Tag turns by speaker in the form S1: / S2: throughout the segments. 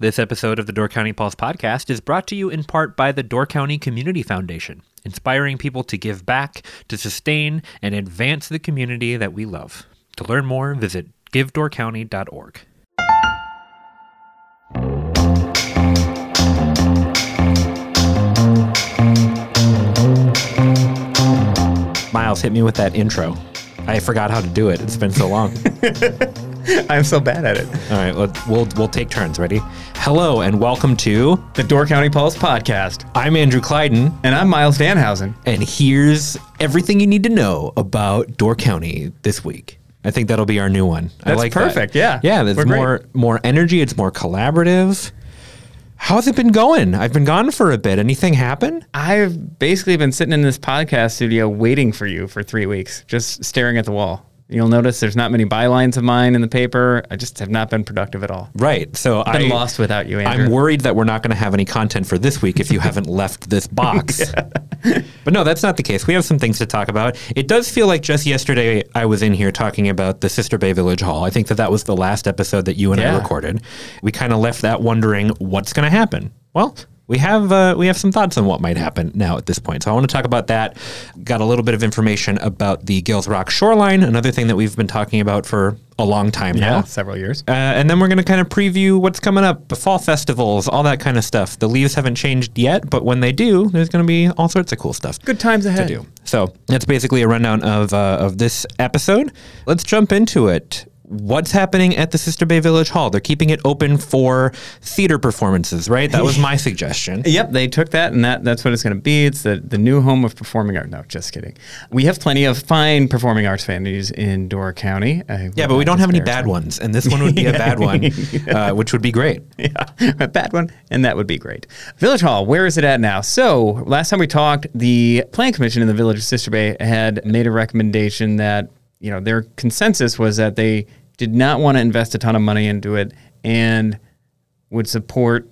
S1: This episode of the Door County Pulse podcast is brought to you in part by the Door County Community Foundation, inspiring people to give back, to sustain, and advance the community that we love. To learn more, visit givedoorcounty.org. Miles, hit me with that intro. I forgot how to do it. It's been so long.
S2: I'm so bad at it.
S1: All right, we'll we'll take turns. Ready? Hello and welcome to.
S2: The Door County Pulse podcast.
S1: I'm Andrew Kleidon,
S2: And I'm Myles Dannhausen.
S1: and here's everything you need to know about Door County this week. I think that'll be our new one. I
S2: That's
S1: like that.
S2: perfect, yeah.
S1: yeah. There's
S2: We're great.
S1: more more energy. It's more collaborative. How's it been going? I've been gone for a bit. Anything happen?
S2: I've basically been sitting in this podcast studio waiting for you for three weeks, just staring at the wall. You'll notice there's not many bylines of mine in the paper. I just have not been productive at all.
S1: Right. So
S2: I've been
S1: I,
S2: lost without you, Andrew.
S1: I'm worried that we're not going to have any content for this week if you haven't left this box. But no, that's not the case. We have some things to talk about. It does feel like just yesterday I was in here talking about the Sister Bay Village Hall. I think that that was the last episode that you and I recorded. We kind of left that wondering what's going to happen. Well, we have uh, we have some thoughts on what might happen now at this point. So I want to talk about that. Got a little bit of information about the Gills Rock shoreline, another thing that we've been talking about for a long time now.
S2: several years.
S1: Uh, and then we're going to kind of preview what's coming up, the fall festivals, all that kind of stuff. The leaves haven't changed yet, but when they do, there's going to be all sorts of cool stuff
S2: Good times ahead.
S1: to do. So that's basically a rundown of uh, of this episode. Let's jump into it. What's happening at the Sister Bay Village Hall? They're keeping it open for theater performances, right? That was my suggestion.
S2: Yep, they took that, and that, that's what it's going to be. It's the, the new home of performing art. No, just kidding. We have plenty of fine performing arts venues in Door County. I
S1: Yeah, but we don't have any bad ones, and this one would be a bad one, uh, which would be great.
S2: yeah, a bad one, and that would be great. Village Hall, where is it at now? So, last time we talked, the Plan Commission in the Village of Sister Bay had made a recommendation that, you know, their consensus was that they did not want to invest a ton of money into it and would support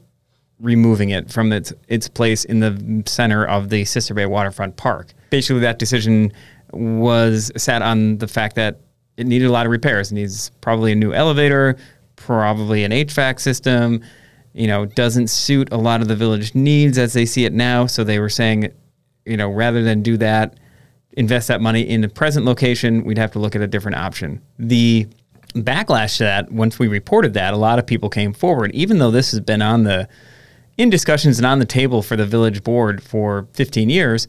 S2: removing it from its its place in the center of the Sister Bay Waterfront Park. Basically, that decision was sat on the fact that it needed a lot of repairs. It needs probably a new elevator, probably an HVAC system. You know, doesn't suit a lot of the village needs as they see it now. So they were saying, you know, rather than do that, invest that money in the present location, we'd have to look at a different option. The backlash to that, once we reported that, a lot of people came forward, even though this has been on the in discussions and on the table for the village board for 15 years,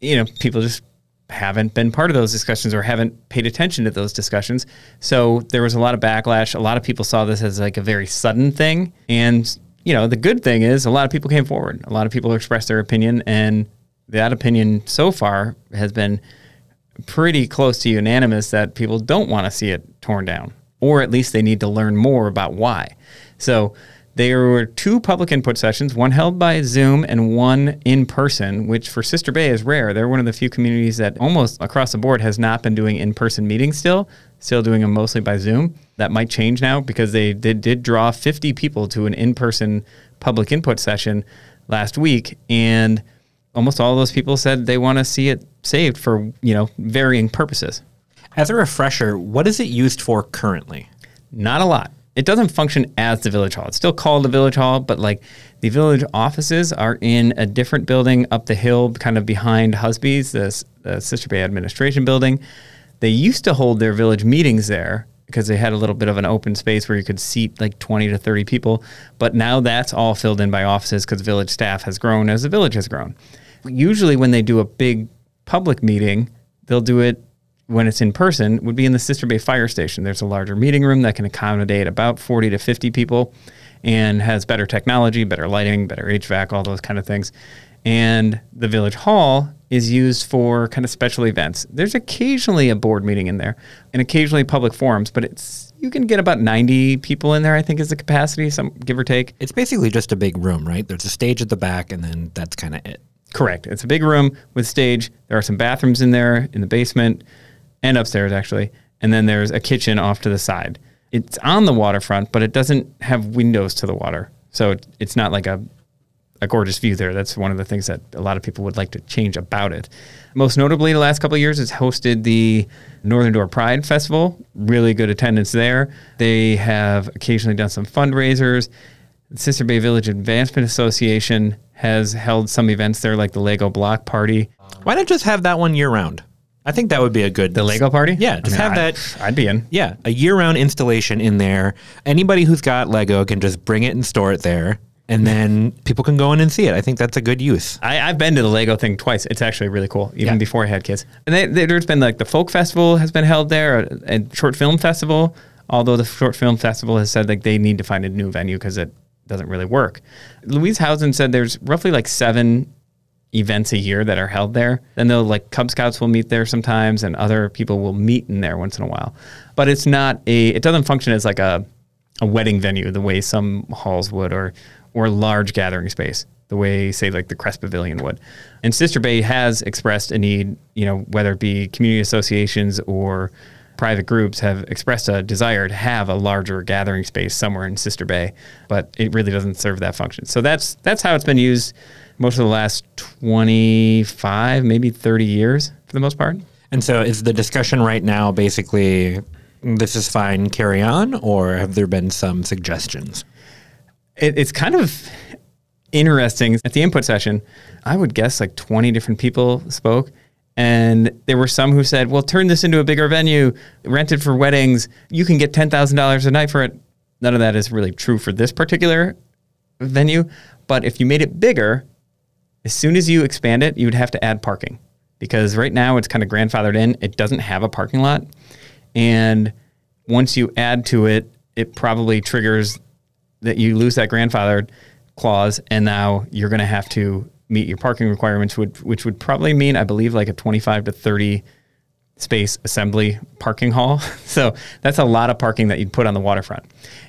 S2: you know, people just haven't been part of those discussions or haven't paid attention to those discussions. So there was a lot of backlash. A lot of people saw this as like a very sudden thing. And, you know, the good thing is a lot of people came forward. A lot of people expressed their opinion and that opinion so far has been pretty close to unanimous that people don't want to see it torn down, or at least they need to learn more about why. So there were two public input sessions, one held by Zoom and one in person, which for Sister Bay is rare. They're one of the few communities that almost across the board has not been doing in person meetings still, still doing them mostly by Zoom. That might change now because they did, did draw 50 people to an in person public input session last week. And almost all of those people said they want to see it saved for, you know, varying purposes.
S1: As a refresher, what is it used for currently?
S2: Not a lot. It doesn't function as the village hall. It's still called the village hall, but like the village offices are in a different building up the hill, kind of behind Husby's, the, the Sister Bay Administration Building. They used to hold their village meetings there because they had a little bit of an open space where you could seat like 20 to 30 people. But now that's all filled in by offices because village staff has grown as the village has grown. Usually, when they do a big public meeting, they'll do it when it's in person would be in the Sister Bay Fire Station. There's a larger meeting room that can accommodate about 40 to 50 people and has better technology, better lighting, better HVAC, all those kind of things. And the Village Hall is used for kind of special events. There's occasionally a board meeting in there and occasionally public forums, but it's you can get about 90 people in there, I think is the capacity, some give or take.
S1: It's basically just a big room, right? There's a stage at the back, and then that's kind of it.
S2: Correct. It's a big room with stage. There are some bathrooms in there in the basement and upstairs, actually. And then there's a kitchen off to the side. It's on the waterfront, but it doesn't have windows to the water. So it- it's not like a, a gorgeous view there. That's one of the things that a lot of people would like to change about it. Most notably, the last couple of years, it's hosted the Northern Door Pride Festival. Really good attendance there. They have occasionally done some fundraisers. Sister Bay Village Advancement Association has held some events there, like the Lego Block Party.
S1: Why not just have that one year round? I think that would be a good.
S2: The Lego Party?
S1: Yeah, just have
S2: I'd-
S1: that-
S2: I'd be in.
S1: Yeah, a year round installation in there. Anybody who's got Lego can just bring it and store it there, and then people can go in and see it. I think that's a good use.
S2: I, I've been to the Lego thing twice. It's actually really cool, even
S1: Yeah.
S2: before I had kids. And they, they- there's been like the folk festival has been held there, a, a short film festival. Although the short film festival has said like they need to find a new venue because it doesn't really work. Louise Housen said there's roughly like seven events a year that are held there. Then they'll like Cub Scouts will meet there sometimes, and other people will meet in there once in a while. But it's not a. It doesn't function as like a a wedding venue the way some halls would, or or large gathering space the way say like the Crest Pavilion would. And Sister Bay has expressed a need. You know whether it be community associations or private groups have expressed a desire to have a larger gathering space somewhere in Sister Bay, but it really doesn't serve that function. So that's that's how it's been used most of the last 25, maybe 30 years for the most part.
S1: And so, is the discussion right now basically this is fine, carry on, or have there been some suggestions?
S2: It, it's kind of interesting. At the input session, I would guess like 20 different people spoke. And there were some who said, well, turn this into a bigger venue, rent it for weddings. You can get $10,000 a night for it. None of that is really true for this particular venue. But if you made it bigger, as soon as you expand it, you would have to add parking because right now it's kind of grandfathered in. It doesn't have a parking lot. And once you add to it, it probably triggers that you lose that grandfathered clause. And now you're going to have to meet your parking requirements, which, which would probably mean, I believe, like a 25 to 30 space assembly parking hall. So that's a lot of parking that you'd put on the waterfront.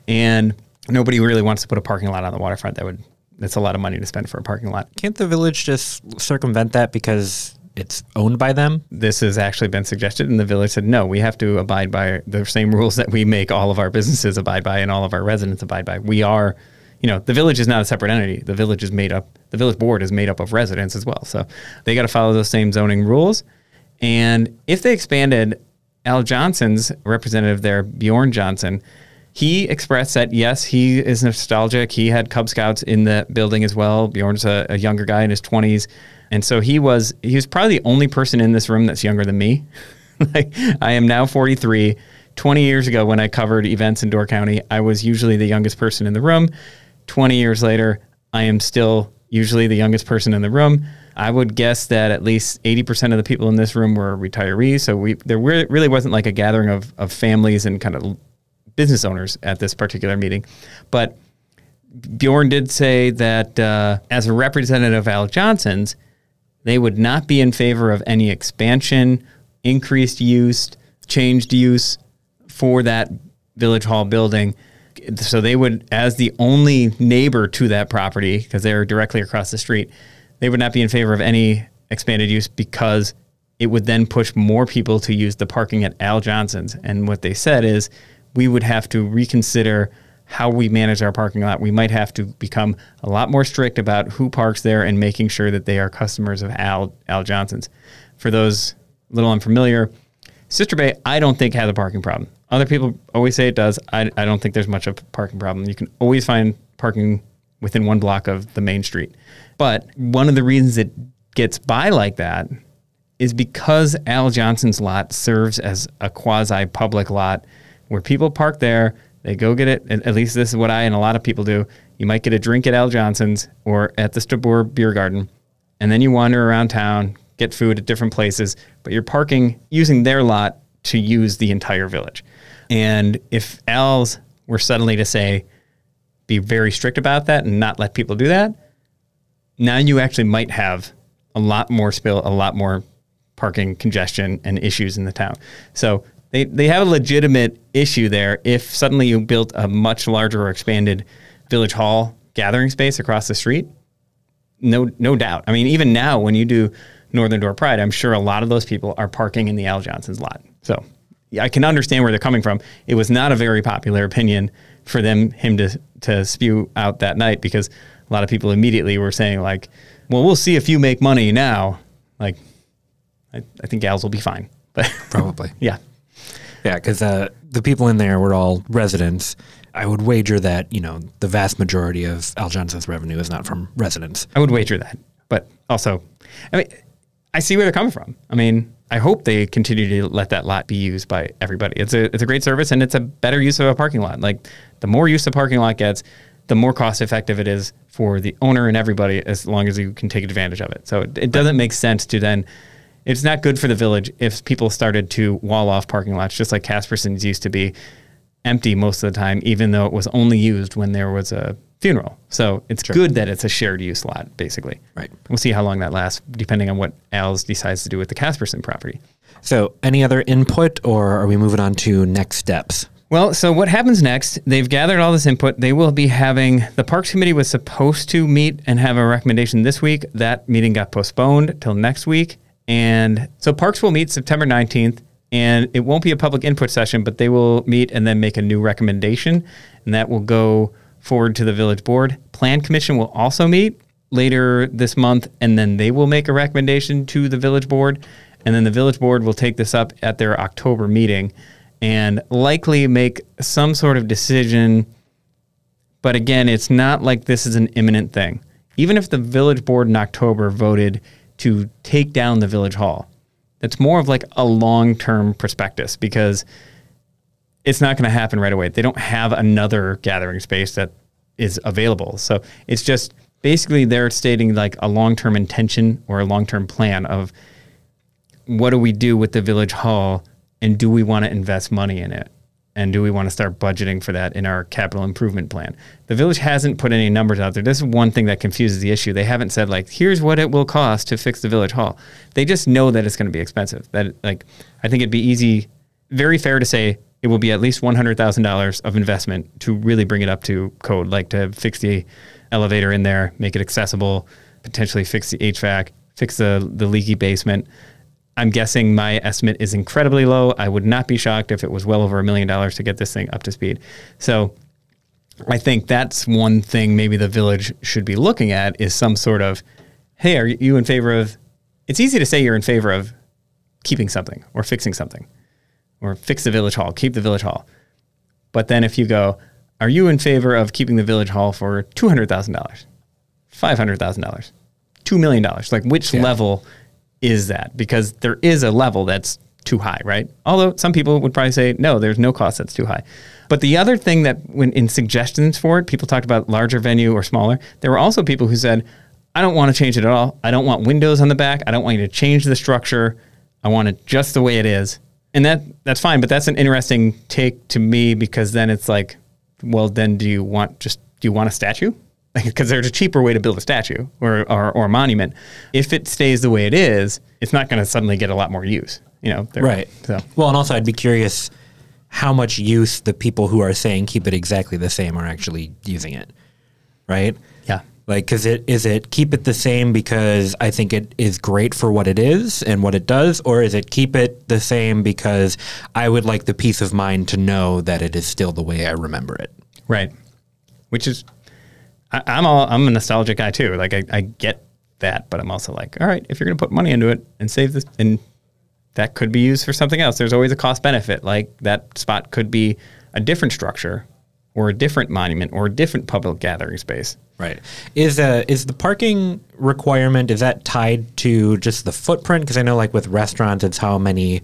S2: And nobody really wants to put a parking lot on the waterfront. That would that's a lot of money to spend for a parking lot.
S1: Can't the village just circumvent that because it's owned by them?
S2: This has actually been suggested, and the village said no. We have to abide by the same rules that we make all of our businesses abide by and all of our residents abide by. We are, you know, the village is not a separate entity. The village is made up. The village board is made up of residents as well, so they got to follow those same zoning rules. And if they expanded, Al Johnson's representative there, Bjorn Johnson, he expressed that yes, he is nostalgic. He had Cub Scouts in the building as well. Bjorn's a, a younger guy in his twenties, and so he was he was probably the only person in this room that's younger than me. like I am now 43. 20 years ago, when I covered events in Door County, I was usually the youngest person in the room. 20 years later, I am still usually the youngest person in the room. I would guess that at least 80% of the people in this room were retirees. So we there re- really wasn't like a gathering of, of families and kind of business owners at this particular meeting. But Bjorn did say that uh, as a representative of Al Johnson's, they would not be in favor of any expansion, increased use, changed use for that village hall building. So they would, as the only neighbor to that property, because they're directly across the street, they would not be in favor of any expanded use because it would then push more people to use the parking at Al Johnson's. And what they said is we would have to reconsider how we manage our parking lot. We might have to become a lot more strict about who parks there and making sure that they are customers of Al Al Johnson's. For those little unfamiliar, Sister Bay, I don't think has a parking problem. Other people always say it does. I, I don't think there's much of a parking problem. You can always find parking within one block of the main street. But one of the reasons it gets by like that is because Al Johnson's lot serves as a quasi public lot where people park there, they go get it. At least this is what I and a lot of people do. You might get a drink at Al Johnson's or at the Stabor Beer Garden, and then you wander around town, get food at different places, but you're parking using their lot to use the entire village. And if Al's were suddenly to say, be very strict about that and not let people do that, now you actually might have a lot more spill, a lot more parking congestion and issues in the town. So they, they have a legitimate issue there if suddenly you built a much larger or expanded village hall gathering space across the street. No, no doubt. I mean, even now when you do Northern Door Pride, I'm sure a lot of those people are parking in the Al Johnson's lot. So I can understand where they're coming from. It was not a very popular opinion for them him to to spew out that night because a lot of people immediately were saying like, "Well, we'll see if you make money now." Like, I, I think gals will be fine, but
S1: Probably.
S2: yeah,
S1: Yeah, because uh, the people in there were all residents. I would wager that you know the vast majority of Al Johnson's revenue is not from residents.
S2: I would wager that. But also, I mean, I see where they're coming from. I mean, I hope they continue to let that lot be used by everybody. It's a it's a great service and it's a better use of a parking lot. Like the more use the parking lot gets, the more cost effective it is for the owner and everybody as long as you can take advantage of it. So it, it doesn't make sense to then it's not good for the village if people started to wall off parking lots just like Casperson's used to be empty most of the time even though it was only used when there was a funeral. So it's good that it's a shared use lot basically.
S1: Right.
S2: We'll see how long that lasts depending on what Al's decides to do with the Casperson property.
S1: So, any other input, or are we moving on to next steps?
S2: Well, so what happens next? They've gathered all this input. They will be having the Parks Committee was supposed to meet and have a recommendation this week. That meeting got postponed till next week. And so Parks will meet September 19th, and it won't be a public input session, but they will meet and then make a new recommendation, and that will go forward to the village board. Plan Commission will also meet later this month, and then they will make a recommendation to the village board. And then the village board will take this up at their October meeting and likely make some sort of decision. But again, it's not like this is an imminent thing. Even if the village board in October voted to take down the village hall, that's more of like a long term prospectus because it's not going to happen right away. They don't have another gathering space that is available. So it's just basically they're stating like a long term intention or a long term plan of what do we do with the village hall and do we want to invest money in it? And do we want to start budgeting for that in our capital improvement plan? The village hasn't put any numbers out there. This is one thing that confuses the issue. They haven't said like, here's what it will cost to fix the village hall. They just know that it's going to be expensive. That like, I think it'd be easy, very fair to say it will be at least one hundred thousand dollars of investment to really bring it up to code, like to fix the elevator in there, make it accessible, potentially fix the HVAC, fix the the leaky basement. I'm guessing my estimate is incredibly low. I would not be shocked if it was well over a million dollars to get this thing up to speed. So I think that's one thing maybe the village should be looking at is some sort of, hey, are you in favor of? It's easy to say you're in favor of keeping something or fixing something or fix the village hall, keep the village hall. But then if you go, are you in favor of keeping the village hall for $200,000, $500,000, $2 million? Like which level is that? Because there is a level that's too high, right? Although some people would probably say, no, there's no cost that's too high. But the other thing that when in suggestions for it, people talked about larger venue or smaller. There were also people who said, I don't want to change it at all. I don't want windows on the back. I don't want you to change the structure. I want it just the way it is. And that that's fine, but that's an interesting take to me because then it's like, well, then do you want just do you want a statue? Because there's a cheaper way to build a statue or, or, or a monument. If it stays the way it is, it's not going to suddenly get a lot more use. You know,
S1: Right.
S2: So
S1: Well, and also I'd be curious how much use the people who are saying keep it exactly the same are actually using it, right? Like, cause it is it keep it the same because I think it is great for what it is and what it does, or is it keep it the same because I would like the peace of mind to know that it is still the way I remember it?
S2: right. Which is, I, I'm all I'm a nostalgic guy too. Like I, I get that, but I'm also like, all right, if you're going to put money into it and save this, and that could be used for something else. There's always a cost benefit. Like that spot could be a different structure, or a different monument, or a different public gathering space.
S1: Right. Is uh is the parking requirement is that tied to just the footprint? Because I know like with restaurants, it's how many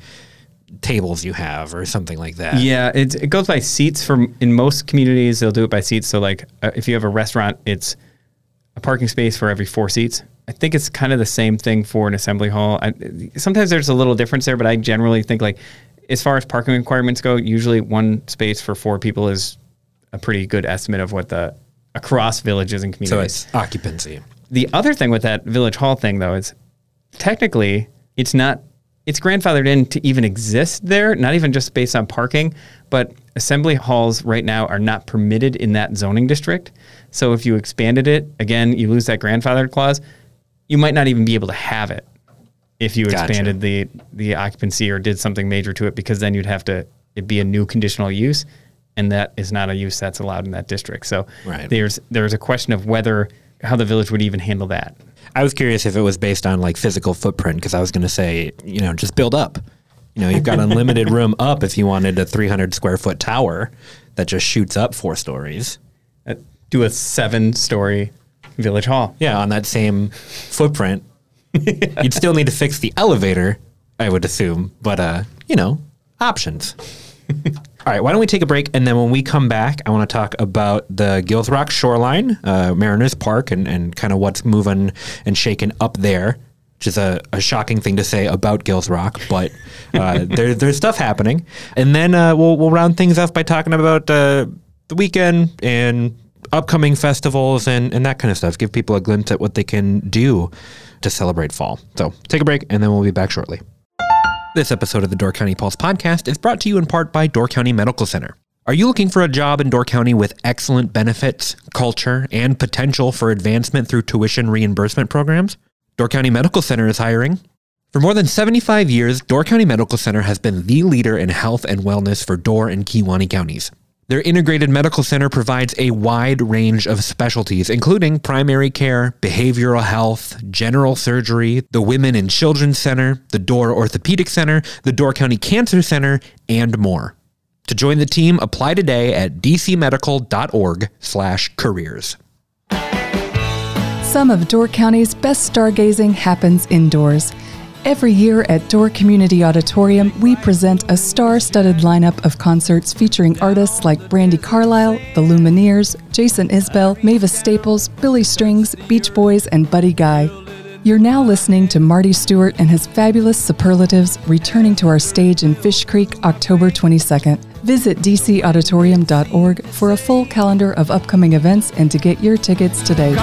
S1: tables you have or something like that.
S2: Yeah, it, it goes by seats. For in most communities, they'll do it by seats. So, like, uh, if you have a restaurant, it's a parking space for every four seats. I think it's kind of the same thing for an assembly hall. I, sometimes there's a little difference there, but I generally think like, as far as parking requirements go, usually one space for four people is a pretty good estimate of what the across villages and
S1: So
S2: communities.
S1: it's occupancy.
S2: The other thing with that village hall thing, though, is technically it's not it's grandfathered in to even exist there, not even just based on parking, but assembly halls right now are not permitted in that zoning district. So if you expanded it, again, you lose that grandfathered clause. You might not even be able to have it if you
S1: Gotcha.
S2: expanded the the occupancy or did something major to it, because then you'd have to it'd be a new conditional use, and that is not a use that's allowed in that district. So
S1: Right.
S2: there's there's a question of whether how the village would even handle that.
S1: I was curious if it was based on like physical footprint because I was going to say, you know, just build up. You know, you've got unlimited room up if you wanted a 300 square foot tower. that just shoots up four stories.
S2: Uh, do a seven story village hall.
S1: Yeah, on that same footprint. You'd still need to fix the elevator, I would assume, but uh, you know, options. All right, why don't we take a break and then when we come back, I want to talk about the Gills Rock shoreline, uh, Mariners Park, and, and kind of what's moving and shaking up there, which is a, a shocking thing to say about Gills Rock, but uh, there, there's stuff happening. And then uh, we'll, we'll round things off by talking about uh, the weekend and upcoming festivals and, and that kind of stuff. Give people a glimpse at what they can do to celebrate fall. So take a break and then we'll be back shortly. This episode of the Door County Pulse podcast is brought to you in part by Door County Medical Center. Are you looking for a job in Door County with excellent benefits, culture, and potential for advancement through tuition reimbursement programs? Door County Medical Center is hiring. For more than 75 years, Door County Medical Center has been the leader in health and wellness for Door and Kewaunee counties. Their integrated medical center provides a wide range of specialties, including primary care, behavioral health, general surgery, the Women and Children's Center, the Door Orthopedic Center, the Door County Cancer Center, and more. To join the team, apply today at dcmedical.org/careers.
S3: Some of Door County's best stargazing happens indoors. Every year at Door Community Auditorium, we present a star studded lineup of concerts featuring artists like Brandi Carlile, The Lumineers, Jason Isbell, Mavis Staples, Billy Strings, Beach Boys, and Buddy Guy. You're now listening to Marty Stuart and his fabulous superlatives returning to our stage in Fish Creek October 22nd. Visit dcauditorium.org for a full calendar of upcoming events and to get your tickets today.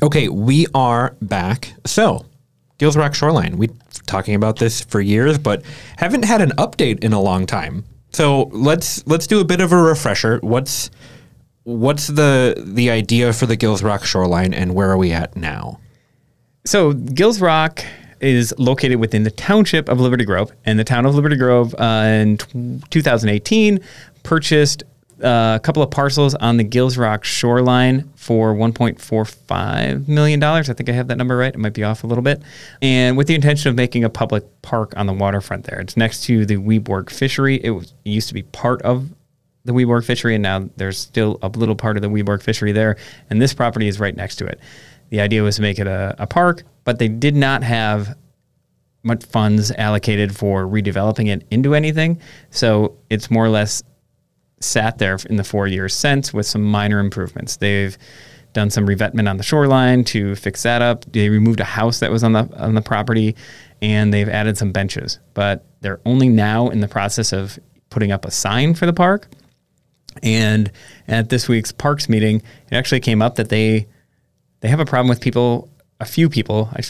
S1: Okay, we are back. So, Gills Rock Shoreline. We talking about this for years, but haven't had an update in a long time. So let's let's do a bit of a refresher. What's what's the the idea for the Gills Rock Shoreline, and where are we at now?
S2: So Gills Rock is located within the township of Liberty Grove, and the town of Liberty Grove uh, in t- 2018 purchased uh, a couple of parcels on the Gills Rock shoreline for 1.45 million dollars. I think I have that number right. It might be off a little bit, and with the intention of making a public park on the waterfront there. It's next to the Weborg Fishery. It, was, it used to be part of the Weborg Fishery, and now there's still a little part of the Weborg Fishery there, and this property is right next to it. The idea was to make it a, a park, but they did not have much funds allocated for redeveloping it into anything. So it's more or less sat there in the four years since with some minor improvements. They've done some revetment on the shoreline to fix that up. They removed a house that was on the on the property, and they've added some benches. But they're only now in the process of putting up a sign for the park. And at this week's parks meeting, it actually came up that they they have a problem with people. A few people. I,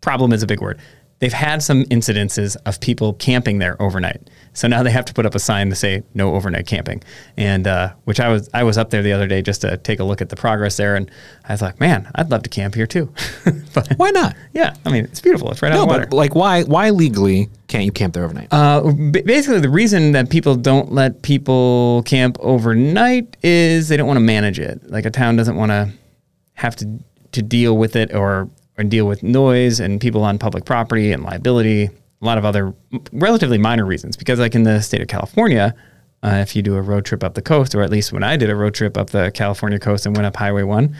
S2: problem is a big word. They've had some incidences of people camping there overnight. So now they have to put up a sign to say no overnight camping. And uh, which I was I was up there the other day just to take a look at the progress there, and I was like, man, I'd love to camp here too. but
S1: Why not?
S2: yeah, I mean it's beautiful. It's right
S1: No,
S2: on water.
S1: but like, why why legally can't you camp there overnight?
S2: Uh, b- basically, the reason that people don't let people camp overnight is they don't want to manage it. Like a town doesn't want to have to to deal with it or or deal with noise and people on public property and liability. A lot of other relatively minor reasons. Because like in the state of California, uh, if you do a road trip up the coast, or at least when I did a road trip up the California coast and went up Highway One,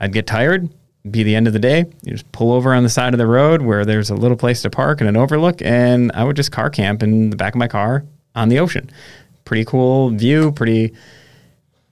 S2: I'd get tired. Be the end of the day. You just pull over on the side of the road where there's a little place to park and an overlook, and I would just car camp in the back of my car on the ocean. Pretty cool view. Pretty,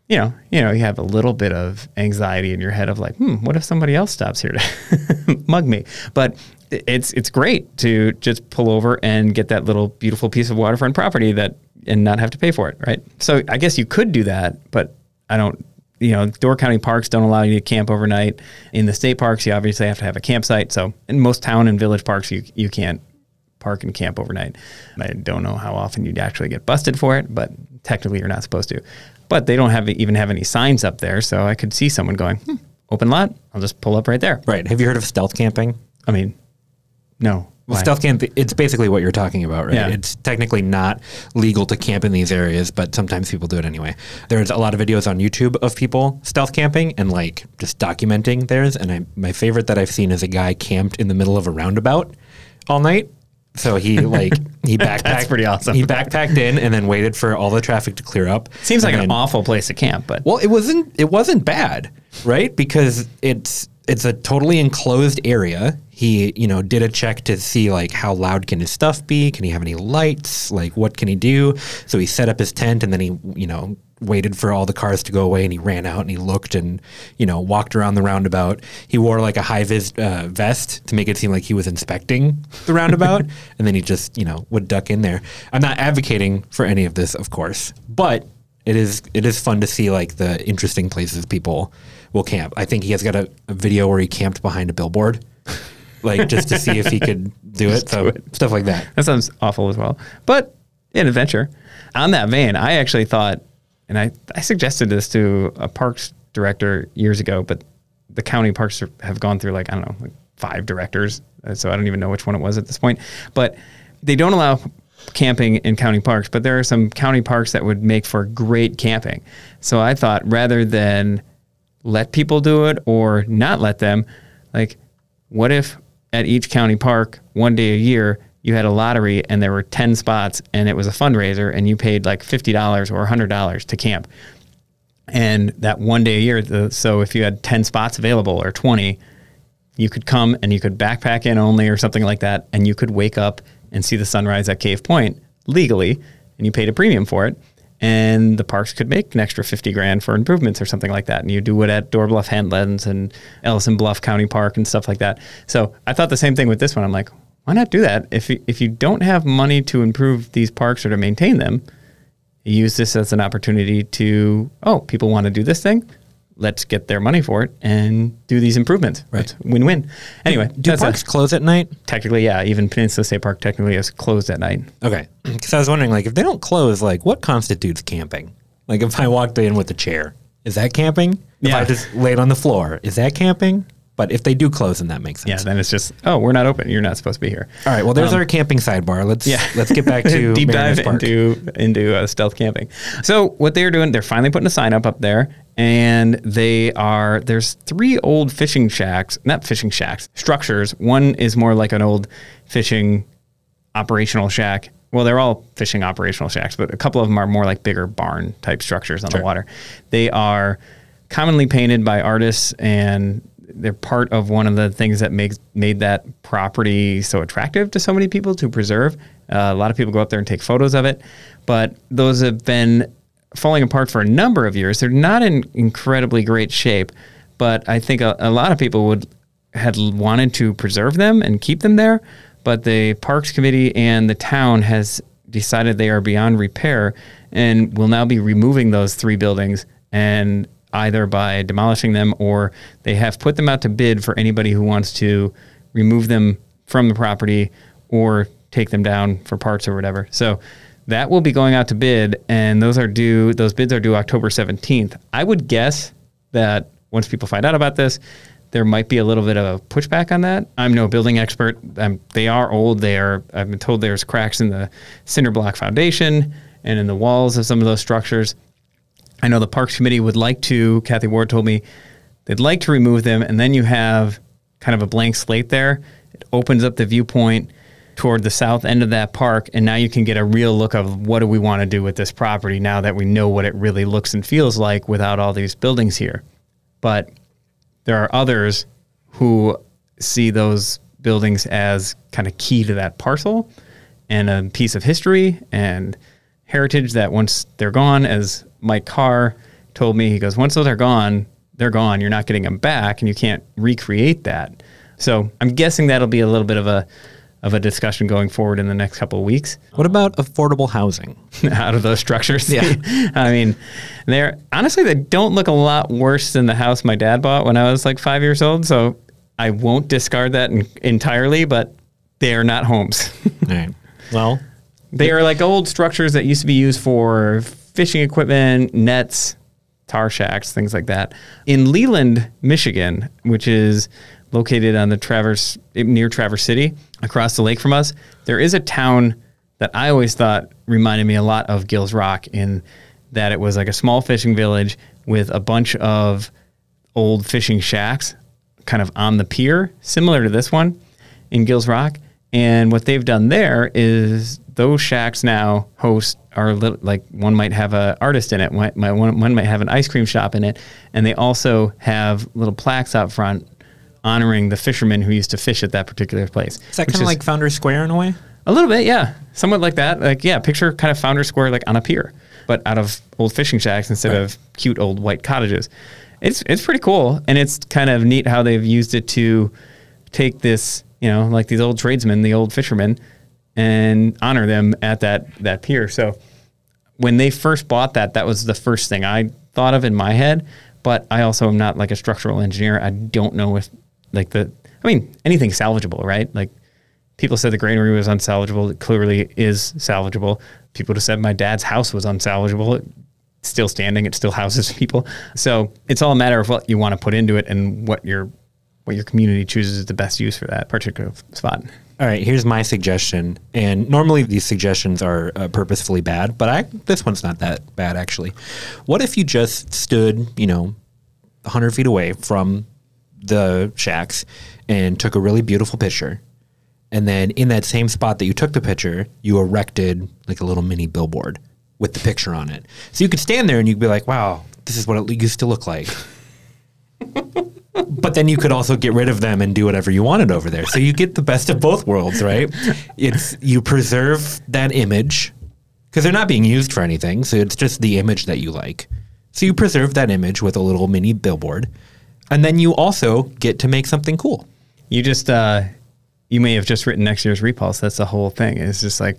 S2: you know, you know, you have a little bit of anxiety in your head of like, hmm, what if somebody else stops here to mug me? But it's it's great to just pull over and get that little beautiful piece of waterfront property that and not have to pay for it, right? So I guess you could do that, but I don't. You know, Door County parks don't allow you to camp overnight. In the state parks, you obviously have to have a campsite. So in most town and village parks, you you can't park and camp overnight. I don't know how often you'd actually get busted for it, but technically you're not supposed to. But they don't have even have any signs up there, so I could see someone going, hmm, "Open lot." I'll just pull up right there.
S1: right. Have you heard of stealth camping?
S2: I mean, no.
S1: Well,
S2: Why?
S1: stealth camp, it's basically what you're talking about, right?
S2: Yeah.
S1: It's technically not legal to camp in these areas, but sometimes people do it anyway. There's a lot of videos on YouTube of people stealth camping and like just documenting theirs. And I, my favorite that I've seen is a guy camped in the middle of a roundabout all night. So he like he backpacked.
S2: pretty awesome.
S1: He backpacked in and then waited for all the traffic to clear up.
S2: Seems like
S1: and
S2: an awful place to camp, but
S1: well, it wasn't. It wasn't bad, right? Because it's it's a totally enclosed area. He, you know, did a check to see like how loud can his stuff be? Can he have any lights? Like, what can he do? So he set up his tent, and then he, you know, waited for all the cars to go away, and he ran out and he looked and, you know, walked around the roundabout. He wore like a high vis uh, vest to make it seem like he was inspecting the roundabout, and then he just, you know, would duck in there. I'm not advocating for any of this, of course, but it is it is fun to see like the interesting places people will camp. I think he has got a, a video where he camped behind a billboard, like just to see if he could do it. So stuff like that.
S2: That sounds awful as well. But an adventure. On that vein, I actually thought, and I, I suggested this to a parks director years ago, but the county parks have gone through like, I don't know, like five directors. uh, So I don't even know which one it was at this point. But they don't allow camping in county parks, but there are some county parks that would make for great camping. So I thought rather than let people do it or not let them, like, what if at each county park one day a year you had a lottery and there were 10 spots and it was a fundraiser and you paid like $50 or $100 to camp. And that one day a year the, so if you had 10 spots available or 20 you could come and you could backpack in only or something like that and you could wake up and see the sunrise at cave point legally and you paid a premium for it. And the parks could make an extra 50 grand for improvements or something like that. And you do it at door bluff headlands and ellison bluff county park and stuff like that. So i thought the same thing with this one. I'm like why not do that if you, if you don't have money to improve these parks or to maintain them use this as an opportunity to oh people want to do this thing let's get their money for it and do these improvements
S1: Right.
S2: It's win-win anyway
S1: Do
S2: a-
S1: parks close at night?
S2: technically yeah even peninsula state park technically is closed at night
S1: Okay, because I was wondering like if they don't close, like what constitutes camping? Like if I walked in with a chair, is that camping? If
S2: Yeah.
S1: I just laid on the floor, is that camping? But if they do close, then that makes sense.
S2: yeah then it's just oh we're not open you're not supposed to be here
S1: All right. Well, there's
S2: Um,
S1: our camping sidebar. Let's
S2: Yeah.
S1: let's get back to
S2: deep
S1: Mariners
S2: dive
S1: Park.
S2: into into uh, stealth camping. So what they're doing, they're finally putting a sign up up there, and they are there's three old fishing shacks, not fishing shacks, structures. One is more like an old fishing operational shack. Well, they're all fishing operational shacks, but a couple of them are more like bigger barn type structures on the water. They are commonly painted by artists and they're part of one of the things that makes made that property so attractive to so many people to preserve. Uh, a lot of people go up there and take photos of it, but those have been falling apart for a number of years. They're not in incredibly great shape, but I think a, a lot of people would had wanted to preserve them and keep them there, but the Parks Committee and the town has decided they are beyond repair and will now be removing those three buildings and either by demolishing them or they have put them out to bid for anybody who wants to remove them from the property or take them down for parts or whatever. So that will be going out to bid and those are due those bids are due October 17th. I would guess that once people find out about this, there might be a little bit of a pushback on that. I'm no building expert. Um, they are old. They are. I've been told there's cracks in the cinder block foundation and in the walls of some of those structures. I know the Parks Committee would like to. Kathy Ward told me they'd like to remove them, and then you have kind of a blank slate there. It opens up the viewpoint toward the south end of that park, and now you can get a real look of what do we want to do with this property now that we know what it really looks and feels like without all these buildings here. But there are others who see those buildings as kind of key to that parcel and a piece of history and heritage that once they're gone, as Mike car told me, he goes, once those are gone, they're gone. You're not getting them back and you can't recreate that. So I'm guessing that'll be a little bit of a of a discussion going forward in the next couple of weeks
S1: What about affordable housing?
S2: out of those structures.
S1: Yeah.
S2: I mean, they're honestly they don't look a lot worse than the house my dad bought when I was like five years old. So I won't discard that en- entirely, but they are not homes.
S1: right. Well,
S2: they are like old structures that used to be used for fishing equipment, nets, tar shacks, things like that. In Leland, Michigan, which is located on the Traverse near Traverse City, across the lake from us, there is a town that I always thought reminded me a lot of Gills Rock in that it was like a small fishing village with a bunch of old fishing shacks kind of on the pier, similar to this one in Gills Rock. And what they've done there is those shacks now host are little, like one might have a artist in it, one, might- one, one might have an ice cream shop in it, and they also have little plaques out front honoring the fishermen who used to fish at that particular place.
S1: Is that kind of like Founder Square in a way?
S2: a little bit, yeah, somewhat like that. Like yeah, picture kind of Founder Square like on a pier, but out of old fishing shacks instead of cute old white cottages. It's it's pretty cool, and it's kind of neat how they've used it to take this, you know, like these old tradesmen, the old fishermen, and honor them at that that pier. So when they first bought that, that was the first thing I thought of in my head. But I also am not like a structural engineer. I don't know if like the I mean anything salvageable, right? Like people said the granary was unsalvageable. It clearly is salvageable. People just said my dad's house was unsalvageable. It's still standing. It still houses people. So it's all a matter of what you want to put into it and what your what your community chooses is the best use for that particular spot.
S1: All right, here's my suggestion. And normally these suggestions are uh, purposefully bad, but I this one's not that bad actually. What if you just stood, you know, 100 feet away from the shacks and took a really beautiful picture? And then in that same spot that you took the picture, you erected like a little mini billboard with the picture on it. So you could stand there and you'd be like, wow, this is what it used to look like. but then you could also get rid of them and do whatever you wanted over there. So you get the best of both worlds, right? It's you preserve that image because they're not being used for anything, so it's just the image that you like. So you preserve that image with a little mini billboard, and then you also get to make something cool.
S2: You just uh, you may have just written next year's repulse. That's the whole thing. It's just like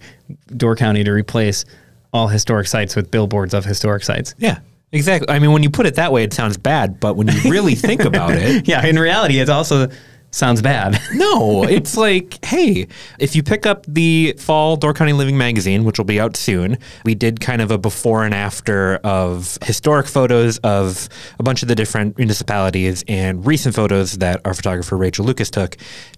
S2: Door County to replace all historic sites with billboards of historic sites.
S1: Yeah, exactly. I mean, when you put it that way, it sounds bad, but when you really think about it,
S2: Yeah, in reality, it also sounds bad.
S1: No, it's like, hey, if you pick up the fall Door County Living magazine, which will be out soon, we did kind of a before and after of historic photos of a bunch of the different municipalities and recent photos that our photographer Rachel Lucas took,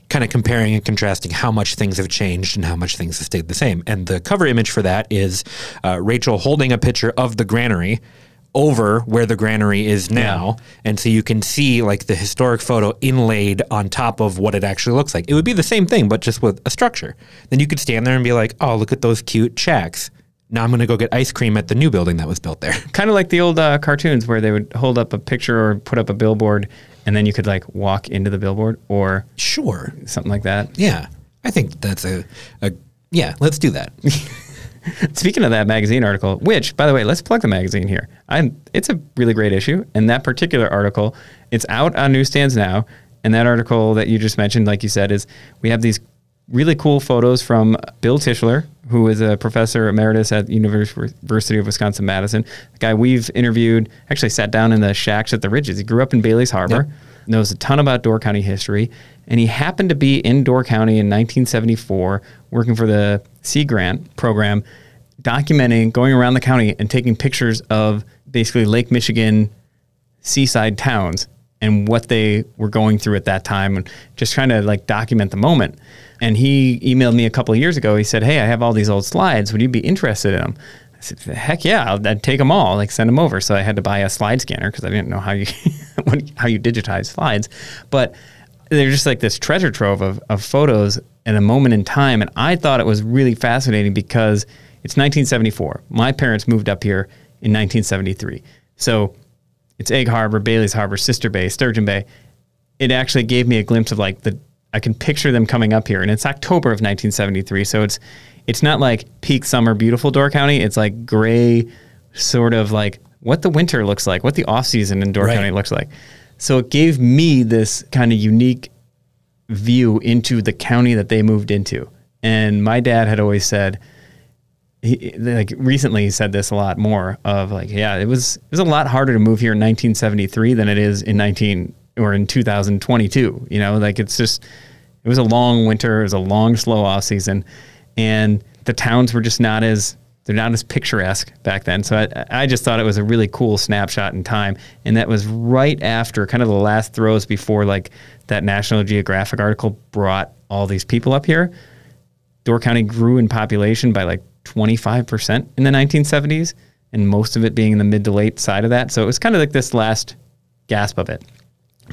S1: kind of comparing and contrasting how much things have changed and how much things have stayed the same. And the cover image for that is uh, Rachel holding a picture of the granary over where the granary is now. And so you can see like the historic photo inlaid on top of what it actually looks like. It would be the same thing but just with a structure. Then you could stand there and be like oh look at those cute shacks now i'm going to go get ice cream at the new building that was built there.
S2: Kind of like the old uh, cartoons where they would hold up a picture or put up a billboard, and then you could like walk into the billboard or
S1: sure.
S2: something like that.
S1: yeah. I think that's a, a yeah let's do that
S2: Speaking of that magazine article, which, by the way, let's plug the magazine here. I'm, it's a really great issue, and that particular article, it's out on newsstands now. And that article that you just mentioned, like you said, is we have these really cool photos from Bill Tishler, who is a professor emeritus at University of Wisconsin Madison. The guy we've interviewed, actually sat down in the shacks at the Ridges. He grew up in Bailey's Harbor, knows a ton about Door County history, and he happened to be in Door County in 1974, working for the Sea Grant program, documenting going around the county and taking pictures of basically Lake Michigan seaside towns and what they were going through at that time and just trying to like document the moment. And he emailed me a couple years ago. He said, Hey, I have all these old slides. Would you be interested in them? Said, Heck yeah, I'll, I'd take them all, like send them over. So I had to buy a slide scanner because I didn't know how you, how you digitize slides. But they're just like this treasure trove of, of photos at a moment in time. And I thought it was really fascinating because it's 1974. My parents moved up here in 1973. So it's Egg Harbor, Bailey's Harbor, Sister Bay, Sturgeon Bay. It actually gave me a glimpse of like the I can picture them coming up here, and it's October of 1973. So it's it's not like peak summer, beautiful Door County. It's like gray, sort of like what the winter looks like, what the off season in Door
S1: Right.
S2: County looks like. So it gave me this kind of unique view into the county that they moved into. And my dad had always said, he, like recently he said this a lot more of like, yeah, it was it was a lot harder to move here in 1973 than it is in 19 or in 2022. You know, like it's just it was a long winter, it was a long slow off season, and the towns were just not as they're not as picturesque back then. So I, I just thought it was a really cool snapshot in time, and that was right after kind of the last throes before like that National Geographic article brought all these people up here, Door County grew in population by like 25% in the 1970s, and most of it being in the mid to late side of that. So it was kind of like this last gasp of it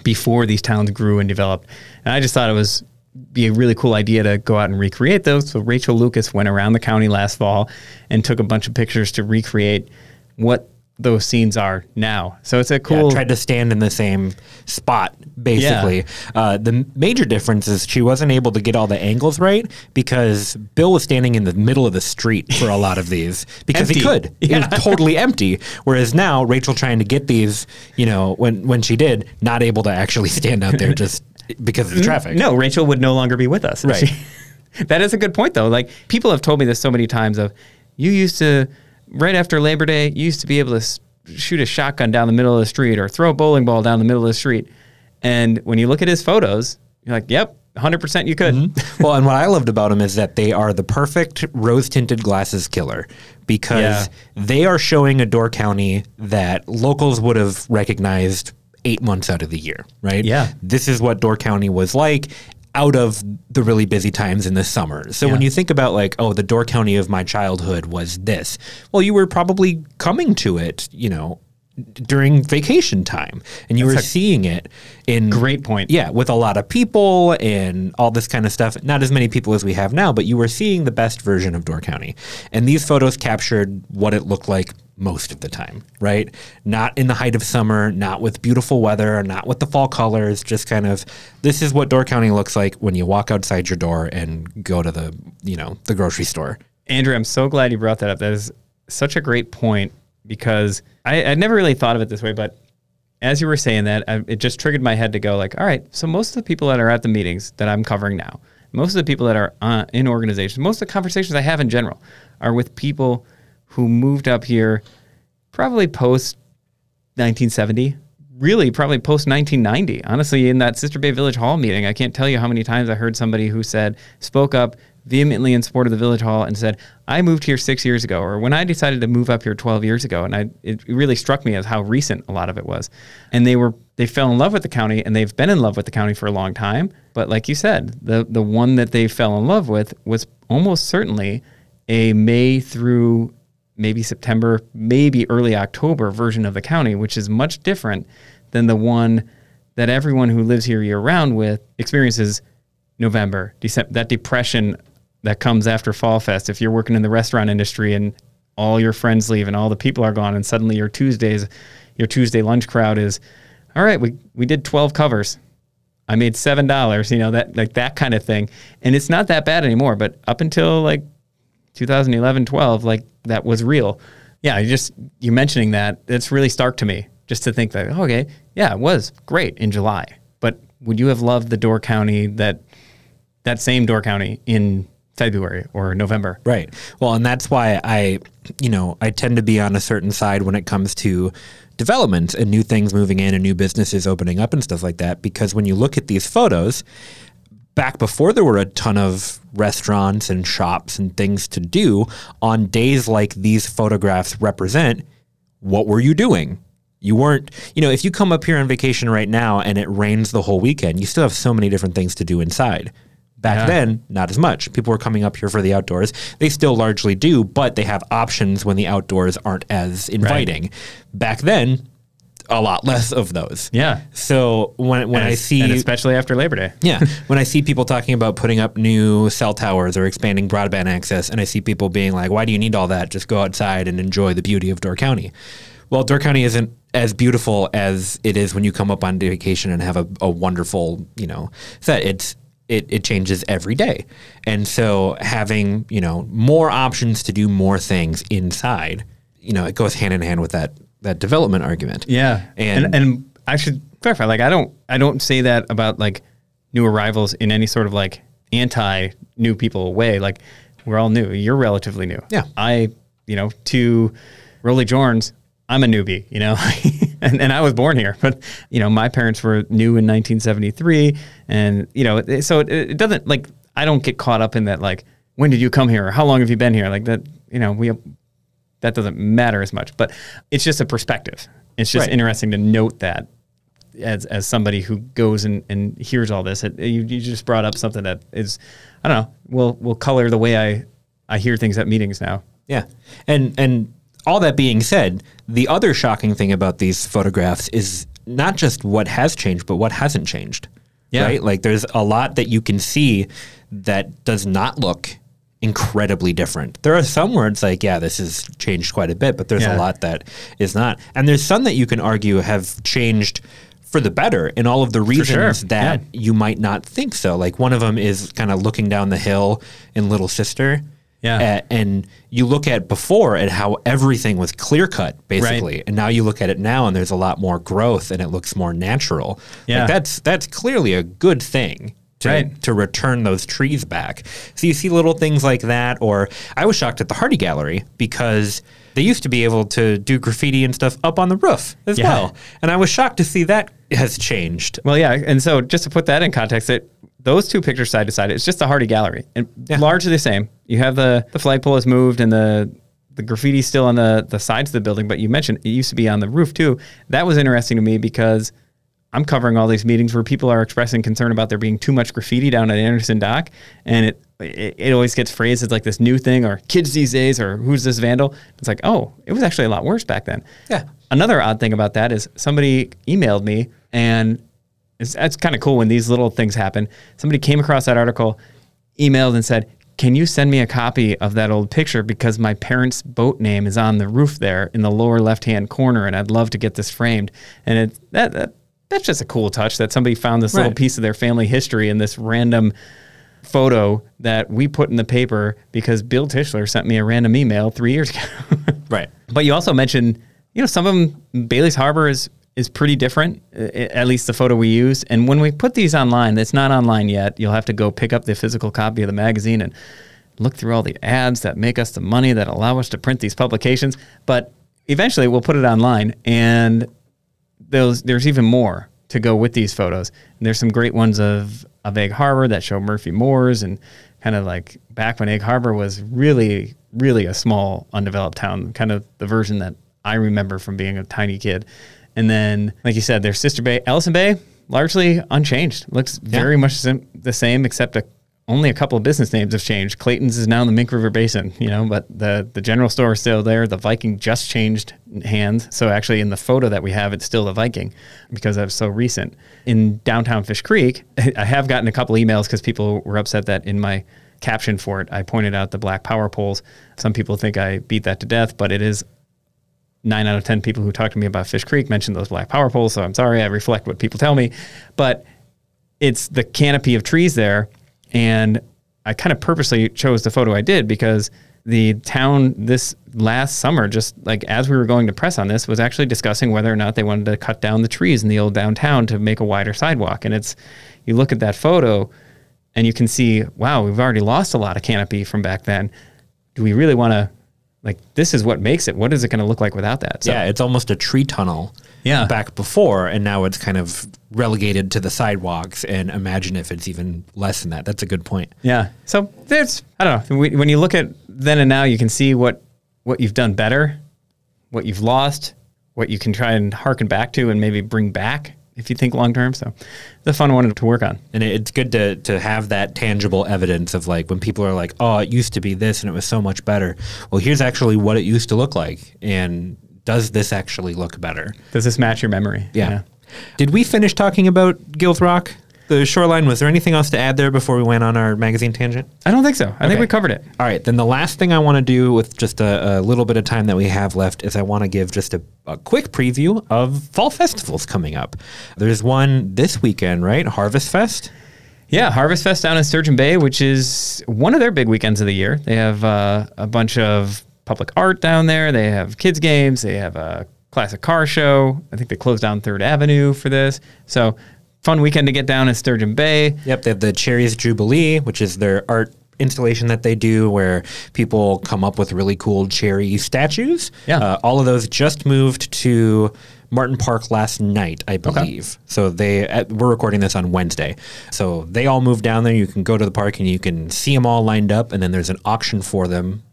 S2: before these towns grew and developed. And I just thought it was be a really cool idea to go out and recreate those. So Rachel Lucas went around the county last fall and took a bunch of pictures to recreate what those scenes are now. So it's a
S1: Yeah,
S2: cool
S1: tried to stand in the same spot, basically. Uh, the major difference is she wasn't able to get all the angles right because Bill was standing in the middle of the street for a lot of these because he
S2: Empty.
S1: could. It was totally empty. Whereas now, Rachel trying to get these, you know, when, when she did, not able to actually stand out there just because of the mm, traffic.
S2: No, Rachel would no longer be with us.
S1: Right.
S2: She- that is a good point, though. Like people have told me this so many times. Of you used to right after Labor Day, you used to be able to shoot a shotgun down the middle of the street or throw a bowling ball down the middle of the street. And when you look at his photos, you're like, "Yep, 100 percent, you could." Mm-hmm.
S1: well, and what I loved about them is that they are the perfect rose tinted glasses killer because
S2: Yeah.
S1: they are showing a Door County that locals would have recognized eight months out of the year, right?
S2: Yeah.
S1: This is what Door County was like out of the really busy times in the summer. So when you think about like, oh, the Door County of my childhood was this, well, you were probably coming to it, you know, during vacation time and you were seeing it in
S2: Great point.
S1: yeah, with a lot of people and all this kind of stuff. Not as many people as we have now, but you were seeing the best version of Door County. And these photos captured what it looked like most of the time, right? Not in the height of summer, not with beautiful weather, not with the fall colors, just kind of this is what Door County looks like when you walk outside your door and go to the, you know, the grocery store.
S2: Andrew, I'm so glad you brought that up. That is such a great point because I, I never really thought of it this way, but as you were saying that, I, it just triggered my head to go like, all right, so most of the people that are at the meetings that I'm covering now, most of the people that are uh, in organizations, most of the conversations I have in general are with people who moved up here probably post 1970 really probably post 1990 honestly in that sister bay village hall meeting. I can't tell you how many times i heard somebody who said spoke up vehemently in support of the village hall and said i moved here six years ago or when i decided to move up here 12 years ago and I, it really struck me as how recent a lot of it was. And they were they fell in love with the county and they've been in love with the county for a long time. But like you said the the one that they fell in love with was almost certainly a may through maybe September, maybe early October version of the county, which is much different than the one that everyone who lives here year round with experiences November, December, that depression that comes after Fall Fest. If you're working in the restaurant industry and all your friends leave and all the people are gone, and suddenly your Tuesdays, your Tuesday lunch crowd is, all right, we, we did 12 covers. I made seven dollars, you know, that like that kind of thing. And it's not that bad anymore. But up until like 2011, 12, like that was real. Yeah, you just you mentioning that, it's really stark to me just to think that, oh, okay, yeah, it was great in July. But would you have loved the Door County that that same Door County in February or November?
S1: Right. Well, and that's why I, you know, I tend to be on a certain side when it comes to development and new things moving in and new businesses opening up and stuff like that. Because when you look at these photos, back before there were a ton of restaurants and shops and things to do, on days like these photographs represent, what were you doing? You weren't, you know, if you come up here on vacation right now and it rains the whole weekend, you still have so many different things to do inside. Back
S2: Yeah.
S1: then, not as much. People were coming up here for the outdoors. They still largely do, but they have options when the outdoors aren't as inviting. Back then, a lot less of those.
S2: Yeah.
S1: So when when I see
S2: and especially after Labor Day.
S1: yeah, when I see people talking about putting up new cell towers or expanding broadband access, and I see people being like, "Why do you need all that? Just go outside and enjoy the beauty of Door County." Well, Door County isn't as beautiful as it is when you come up on vacation and have a, a wonderful, you know, set. It's it, it changes every day, and so having you know more options to do more things inside, you know, it goes hand in hand with that that development argument.
S2: Yeah,
S1: And-
S2: and and I should clarify. Like, I don't I don't say that about like new arrivals in any sort of like anti new people way. Like, we're all new. You're relatively new.
S1: Yeah.
S2: I you know to Rolly Jorns, I'm a newbie. You know, and and I was born here, but you know my parents were new in 1973, and you know so it, it doesn't like I don't get caught up in that like when did you come here or how long have you been here like that. You know we that doesn't matter as much. But it's just a perspective. It's just
S1: Right.
S2: interesting to note that as as somebody who goes and, and hears all this, it, you, you just brought up something that is, I don't know, will will color the way I I hear things at meetings now.
S1: Yeah. And and all that being said, the other shocking thing about these photographs is not just what has changed, but what hasn't changed.
S2: Yeah.
S1: Right? Like there's a lot that you can see that does not look incredibly different. There are some words like, yeah, this has changed quite a bit, but there's
S2: Yeah.
S1: a lot that is not. And there's some that you can argue have changed for the better in all of the reasons
S2: sure.
S1: that
S2: Yeah.
S1: you might not think so. Like one of them is kind of looking down the hill in Little Sister.
S2: Yeah.
S1: A- and you look at before at how everything was clear cut basically, and now you look at it now and there's a lot more growth and it looks more natural.
S2: Yeah.
S1: Like that's that's clearly a good thing. To,
S2: Right.
S1: to return those trees back. So you see little things like that, or I was shocked at the Hardy Gallery because they used to be able to do graffiti and stuff up on the roof as
S2: Yeah.
S1: well. And I was shocked to see that has changed.
S2: Well, yeah, and so just to put that in context, it those two pictures side to side, it's just the Hardy gallery and largely the same. You have the the flagpole has moved and the the graffiti still on the the sides of the building, but you mentioned it used to be on the roof too. That was interesting to me because I'm covering all these meetings where people are expressing concern about there being too much graffiti down at Anderson Dock, and it it, it always gets phrased as like this new thing or kids these days or who's this vandal. It's like oh, it was actually a lot worse back then.
S1: Yeah.
S2: Another odd thing about that is somebody emailed me and it's, it's kind of cool when these little things happen. Somebody came across that article, emailed and said, "Can you send me a copy of that old picture because my parents' boat name is on the roof there in the lower left-hand corner, and I'd love to get this framed." And it that, that that's just a cool touch that somebody found this little piece of their family history in this random photo that we put in the paper because Bill Tishler sent me a random email three years ago.
S1: Right.
S2: But you also mentioned, you know, some of them, Bailey's Harbor is is pretty different, uh, at least the photo we use. And when we put these online, it's not online yet. You'll have to go pick up the physical copy of the magazine and look through all the ads that make us the money that allow us to print these publications. But eventually, we'll put it online, and those there's even more to go with these photos. And there's some great ones of of Egg Harbor that show Murphy Moors and kind of like back when Egg Harbor was really really a small undeveloped town, kind of the version that I remember from being a tiny kid. And then, like you said, there's Sister Bay, Ellison Bay, largely unchanged. Looks very much the same, except a, only a couple of business names have changed. Clayton's is now in the Mink River Basin, you know, but the the general store is still there. The Viking just changed hands, so actually in the photo that we have, it's still the Viking because that's so recent. In downtown Fish Creek, I have gotten a couple emails because people were upset that in my caption for it, I pointed out the black power poles. Some people think I beat that to death, but it is nine out of 10 people who talk to me about Fish Creek mentioned those black power poles. So I'm sorry, I reflect what people tell me. But it's the canopy of trees there. And I kind of purposely chose the photo I did because the town this last summer, just like as we were going to press on this, was actually discussing whether or not they wanted to cut down the trees in the old downtown to make a wider sidewalk. And it's, you look at that photo and you can see, wow, we've already lost a lot of canopy from back then. Do we really want to, like, this is what makes it. What is it going to look like without that? So,
S1: yeah, it's almost a tree tunnel.
S2: Yeah.
S1: Back before, and now it's kind of relegated to the sidewalks. And imagine if it's even less than that. That's a good point.
S2: Yeah. So there's, I don't know. When when you look at then and now, you can see what what you've done better, what you've lost, what you can try and harken back to, and maybe bring back if you think long term. So the fun one to work on.
S1: And it's good to, to have that tangible evidence of like when people are like, oh, it used to be this and it was so much better. Well, here's actually what it used to look like. And does this actually look better?
S2: Does this match your memory?
S1: Yeah. Did we finish talking about Gills Rock? The shoreline, was there anything else to add there before we went on our magazine tangent?
S2: I don't think so. I think we covered it.
S1: All right, then the last thing I want to do with just a, a little bit of time that we have left is I want to give just a, a quick preview of fall festivals coming up. There's one this weekend, right? Harvest Fest.
S2: Yeah, Harvest Fest down in Sturgeon Bay, which is one of their big weekends of the year. They have uh, a bunch of public art down there. They have kids games. They have a classic car show. I think they closed down Third Avenue for this. So fun weekend to get down in Sturgeon Bay.
S1: Yep, they have the Cherries Jubilee, which is their art installation that they do where people come up with really cool cherry statues.
S2: Yeah.
S1: Uh, all of those just moved to Martin Park last night, I believe. So they uh, we're recording this on Wednesday. So they all moved down there. You can go to the park and you can see them all lined up and then there's an auction for them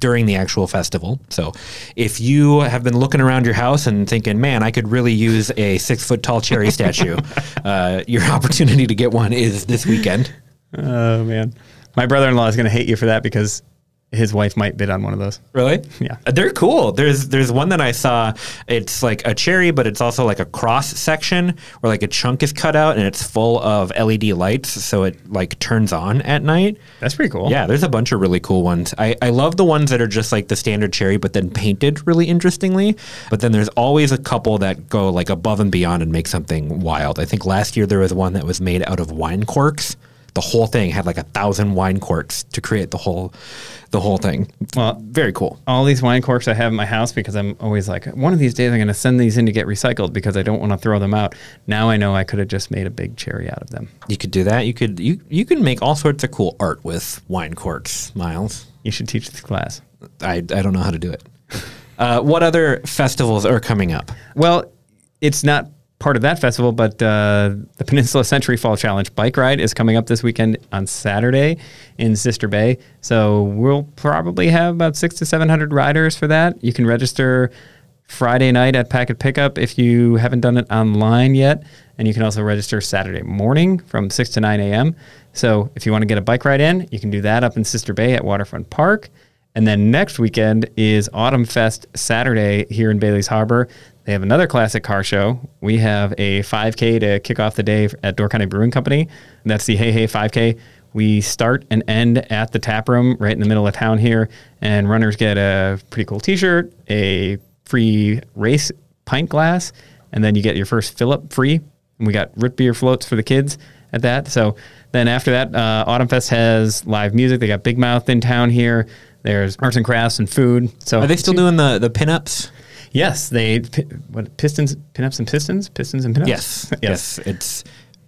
S1: during the actual festival. So if you have been looking around your house and thinking, man, I could really use a six foot tall cherry statue, uh, your opportunity to get one is this weekend.
S2: Oh man, my brother-in-law is going to hate you for that because his wife might bid on one of those.
S1: Really?
S2: Yeah.
S1: Uh, They're cool. There's there's one that I saw. It's like a cherry, but it's also like a cross section where like a chunk is cut out and it's full of LED lights, so it like turns on at night.
S2: That's pretty cool.
S1: Yeah, there's a bunch of really cool ones. I, I love the ones that are just like the standard cherry, but then painted really interestingly. But then there's always a couple that go like above and beyond and make something wild. I think last year there was one that was made out of wine corks. The whole thing had like a thousand wine corks to create the whole, the whole thing.
S2: Well,
S1: Very cool.
S2: all these wine corks I have in my house because I'm always like, one of these days I'm going to send these in to get recycled because I don't want to throw them out. Now I know I could have just made a big cherry out of them.
S1: You could do that. You could you you can make all sorts of cool art with wine corks, Myles.
S2: You should teach this class.
S1: I I don't know how to do it. Uh, what other festivals are coming up?
S2: Well, it's not part of that festival, but uh, the Peninsula Century Fall Challenge bike ride is coming up this weekend on Saturday in Sister Bay. So we'll probably have about six to seven hundred riders for that. You can register Friday night at Packet Pickup if you haven't done it online yet, and you can also register Saturday morning from six to nine a.m. So if you want to get a bike ride in, you can do that up in Sister Bay at Waterfront Park. And then next weekend is Autumn Fest Saturday here in Bailey's Harbor. They have another classic car show. We have a 5K to kick off the day at Door County Brewing Company. That's the Hey Hey 5K. We start and end at the tap room right in the middle of town here, and runners get a pretty cool T-shirt, a free race pint glass, and then you get your first fill up free. And we got root beer floats for the kids at that. So then after that, uh, Autumn Fest has live music. They got Big Mouth in town here. There's arts and crafts and food. So
S1: Are they still doing the the pinups?
S2: Yes, they what pistons, pinups and pistons, pistons and pinups.
S1: Yes, yes. It's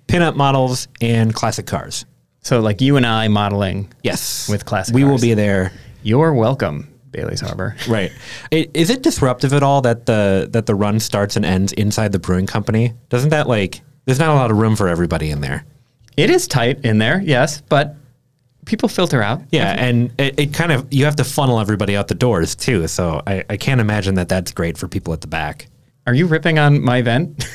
S1: pinup models and classic cars.
S2: So like you and I modeling.
S1: Yes,
S2: With classic
S1: We will be there.
S2: You're welcome, Bailey's Harbor.
S1: Right. I- Is it disruptive at all that the that the run starts and ends inside the brewing company? Doesn't that like there's not a lot of room for everybody in there?
S2: It is tight in there, yes, but people filter out.
S1: Yeah, and it, it kind of you have to funnel everybody out the doors too. So I, I can't imagine that that's great for people at the back.
S2: Are you ripping on my vent?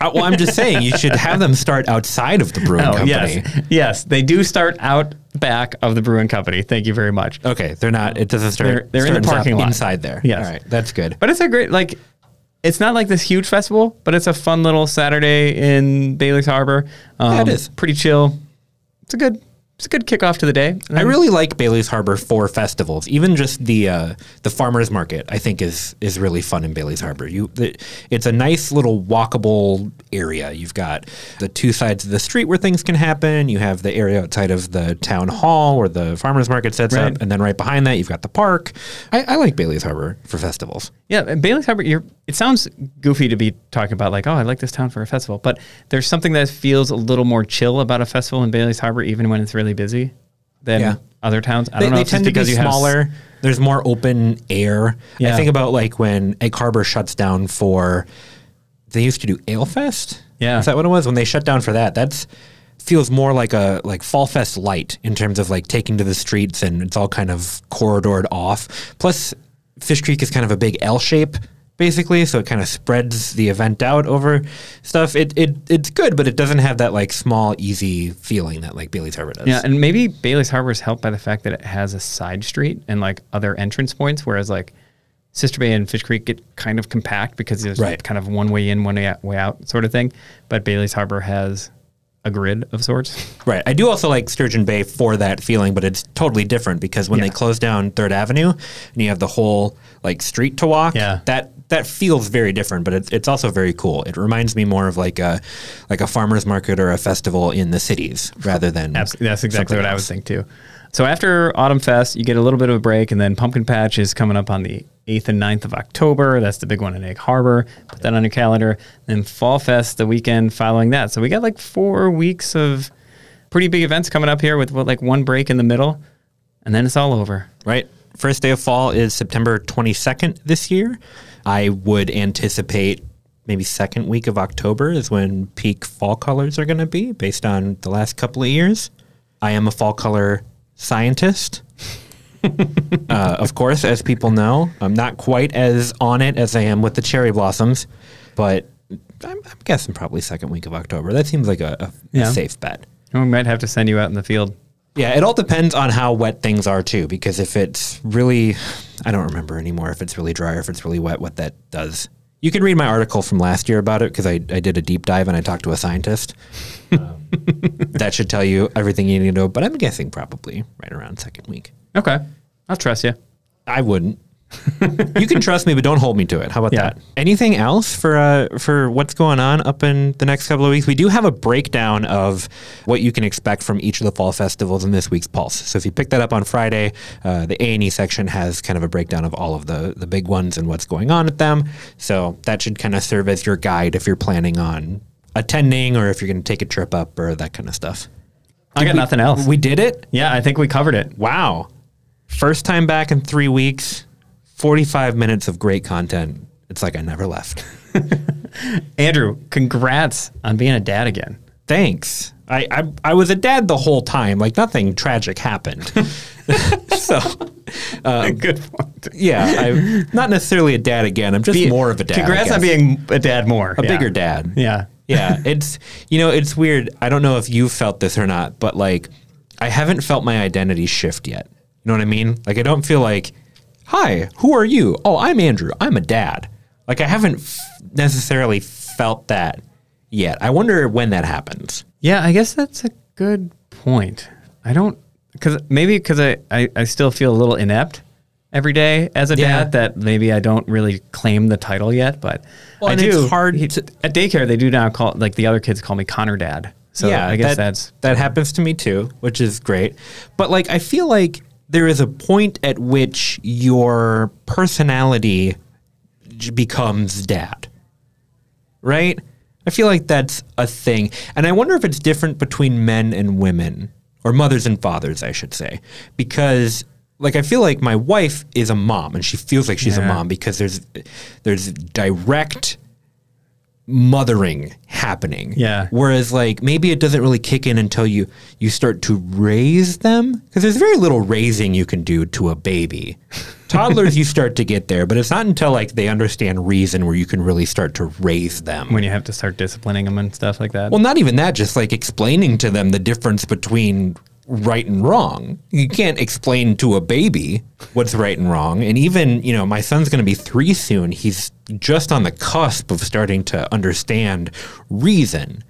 S1: Uh, well, I'm just saying you should have them start outside of the brewing company.
S2: Oh, yes, yes, they do start out back of the brewing company. Thank you very much.
S1: Okay, they're not. It doesn't start.
S2: They're- they're in the parking lot.
S1: inside there.
S2: Yes.
S1: All right, that's good.
S2: But it's a great like. It's not like this huge festival, but it's a fun little Saturday in Bailey's Harbor. Um,
S1: Yeah, it is.
S2: pretty chill. It's a good. It's a good kickoff to the day. And
S1: I really like Bailey's Harbor for festivals. Even just the uh, the farmers market, I think is is really fun in Bailey's Harbor. You, the, it's a nice little walkable area. You've got the two sides of the street where things can happen. You have the area outside of the town hall where the farmers market sets
S2: Right.
S1: up, and then right behind that you've got the park. I, I like Bailey's Harbor for festivals.
S2: Yeah, and Bailey's Harbor. You're, it sounds goofy to be talking about like, oh, I like this town for a festival, but there's something that feels a little more chill about a festival in Bailey's Harbor, even when it's really busy, than
S1: Yeah.
S2: other towns. I
S1: They,
S2: don't know
S1: they
S2: if it's
S1: tend to be
S2: because you have s-
S1: smaller. There's more open air.
S2: Yeah.
S1: I think about like when Egg Harbor shuts down for. They used to do Ale Fest.
S2: Yeah.
S1: is that what it was? When they shut down for that, that's feels more like a like Fall Fest light in terms of like taking to the streets and it's all kind of corridored off. Plus, Fish Creek is kind of a big L shape. Basically, so it kind of spreads the event out over stuff. It, it it's good, but it doesn't have that like small, easy feeling that like Bailey's Harbor does.
S2: Yeah, and maybe Bailey's Harbor is helped by the fact that it has a side street and like other entrance points, whereas like Sister Bay and Fish Creek get kind of compact because there's
S1: Right.
S2: kind of one way in, one way out, way out sort of thing. But Bailey's Harbor has a grid of sorts.
S1: Right. I do also like Sturgeon Bay for that feeling, but it's totally different because when
S2: Yeah.
S1: they close down Third Avenue and you have the whole like street to walk,
S2: Yeah.
S1: that that feels very different, but it's, it's also very cool. It reminds me more of like a like a farmers market or a festival in the cities rather than
S2: That's exactly what I would
S1: else.
S2: think too. So after Autumn Fest, you get a little bit of a break, and then Pumpkin Patch is coming up on the 8th and 9th of October. That's the big one in Egg Harbor. Put that on your calendar. Then Fall Fest the weekend following that. So we got like four weeks of pretty big events coming up here with what, like one break in the middle, and then it's all over.
S1: Right. First day of fall is September 22nd this year. I would anticipate maybe second week of October is when peak fall colors are going to be based on the last couple of years. I am a fall color scientist. uh, of course, as people know, I'm not quite as on it as I am with the cherry blossoms, but I'm, I'm guessing probably second week of October. That seems like a, a,
S2: Yeah.
S1: a safe bet.
S2: We might have to send you out in the field.
S1: Yeah, it all depends on how wet things are too, because if it's really, I don't remember anymore if it's really dry or if it's really wet, what that does. You can read my article from last year about it because I, I did a deep dive and I talked to a scientist. Um, that should tell you everything you need to know, but I'm guessing probably right around second week.
S2: Okay. I'll trust you.
S1: I wouldn't. you can trust me, but don't hold me to it. How about
S2: Yeah.
S1: that? Anything else for uh, for what's going on up in the next couple of weeks? We do have a breakdown of what you can expect from each of the fall festivals in this week's Pulse. So if you pick that up on Friday, uh, the A and E section has kind of a breakdown of all of the the big ones and what's going on at them. So that should kind of serve as your guide if you're planning on attending or if you're going to take a trip up or that kind of stuff.
S2: I got nothing else.
S1: We did it.
S2: yeah, I think we covered it.
S1: Wow. First time back in three weeks, 45 minutes of great content. It's like I never left.
S2: Andrew, congrats on being a dad again.
S1: Thanks. I, I, I was a dad the whole time. Like nothing tragic happened. so, um,
S2: Good point.
S1: yeah, I'm not necessarily a dad again. I'm just more of a dad.
S2: Congrats on being a dad more.
S1: a bigger dad.
S2: Yeah.
S1: yeah, it's you know, it's weird. I don't know if you felt this or not, but like I haven't felt my identity shift yet. You know what I mean? Like I don't feel like, "Hi, who are you?" "Oh, I'm Andrew. I'm a dad." Like I haven't f- necessarily felt that yet. I wonder when that happens.
S2: Yeah, I guess that's a good point. I don't because maybe because I, I I still feel a little inept every day as a
S1: Yeah.
S2: dad that maybe I don't really claim the title yet, but
S1: Well,
S2: I
S1: and
S2: do.
S1: it's hard
S2: He-
S1: to-
S2: at daycare. They do now call like the other kids call me Connor Dad. So
S1: yeah,
S2: I guess
S1: that,
S2: that's
S1: that happens to me too, which is great. But like I feel like there is a point at which your personality becomes dad. Right? I feel like that's a thing. And I wonder if it's different between men and women or mothers and fathers, I should say. Because like I feel like my wife is a mom and she feels like she's a mom because there's there's direct mothering happening.
S2: Yeah.
S1: Whereas like maybe it doesn't really kick in until you you start to raise them because there's very little raising you can do to a baby. Toddlers you start to get there, but it's not until like they understand reason where you can really start to raise them.
S2: when you have to start disciplining them and stuff like that.
S1: well, not even that, just like explaining to them the difference between right and wrong. You can't explain to a baby what's right and wrong. And even, you know, my son's going to be three soon. He's just on the cusp of starting to understand reason.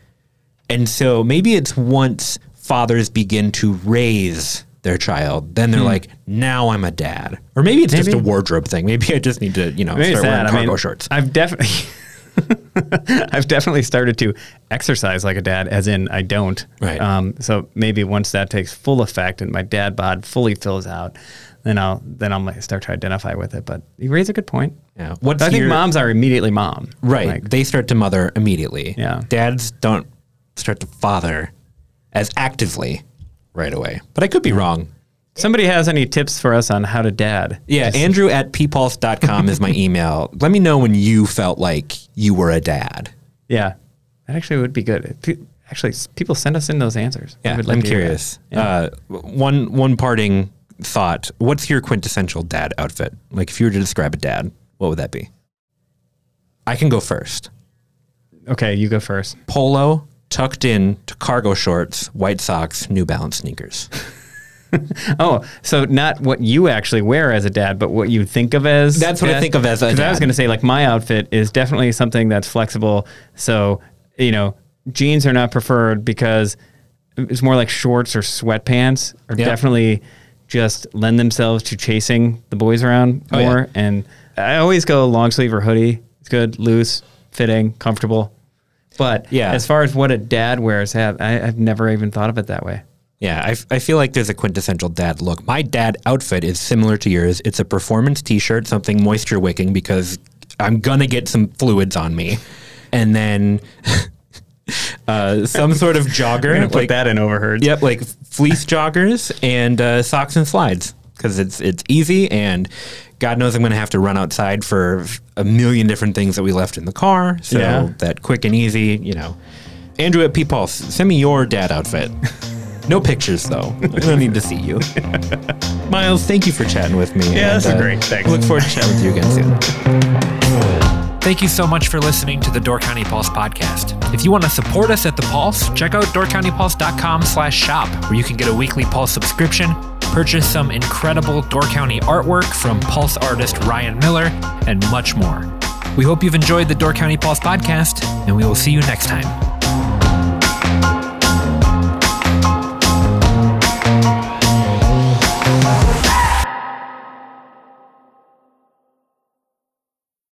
S1: And so maybe it's once fathers begin to raise their child, then they're like, now I'm a dad. Or maybe it's just a
S2: Hmm.
S1: Wardrobe thing. Maybe I just need to, you know,
S2: Maybe
S1: start wearing cargo
S2: I mean,
S1: shorts.
S2: I've definitely, I've definitely started to exercise like a dad, as in I don't.
S1: Right.
S2: Um, so maybe once that takes full effect and my dad bod fully fills out, then I'll then I'll start to identify with it. But you raise a good point.
S1: Yeah. What's
S2: I think
S1: your-
S2: moms are immediately mom.
S1: Right.
S2: Like,
S1: they start to mother immediately.
S2: Yeah.
S1: Dads don't start to father as actively right away. But I could be wrong.
S2: Somebody has any tips for us on how to dad?
S1: Yeah, Andrew at ppulse.com is my email. Let me know when you felt like you were a dad.
S2: Yeah. That actually would be good. Pe- Actually, people send us in those answers.
S1: Yeah, I'm
S2: to hear that.
S1: curious.
S2: Yeah.
S1: Uh, one one parting thought. What's your quintessential dad outfit? Like if you were to describe a dad, what would that be? I can go first.
S2: okay, you go first.
S1: Polo tucked in to cargo shorts, white socks, New Balance sneakers.
S2: Oh, so not what you actually wear as a dad, but what you think of as.
S1: That's what I think of as a
S2: 'Cause I was going to say, like, my outfit is definitely something that's flexible. So, you know, jeans are not preferred because it's more like shorts or sweatpants are
S1: Yep.
S2: definitely just lend themselves to chasing the boys around
S1: Oh, yeah.
S2: more. And I always go long sleeve or hoodie. It's good, loose, fitting, comfortable. But
S1: Yeah.
S2: as far as what a dad wears, have I, I've never even thought of it that way.
S1: Yeah, I, f- I feel like there's a quintessential dad look. My dad outfit is similar to yours. It's a performance t-shirt, something moisture wicking because I'm gonna get some fluids on me, and then uh, some sort of jogger.
S2: Gonna put
S1: like-
S2: that in overheard.
S1: Yep, like fleece joggers and uh, socks and slides because it's it's easy and God knows I'm going to have to run outside for a million different things that we left in the car. So
S2: Yeah.
S1: that quick and easy, you know. Andrew at P Pulse, send me your dad outfit.
S4: No pictures, though. we don't need to see you. Myles, thank you for chatting with me.
S2: Yeah, this
S4: and,
S2: is uh, great. Thanks.
S4: Look forward to chatting with you again soon.
S1: Thank you so much for listening to the Door County Pulse podcast. If you want to support us at the Pulse, check out doorcountypulse.com slash shop, where you can get a weekly Pulse subscription, purchase some incredible Door County artwork from Pulse artist Ryan Miller, and much more. We hope you've enjoyed the Door County Pulse podcast, and we will see you next time.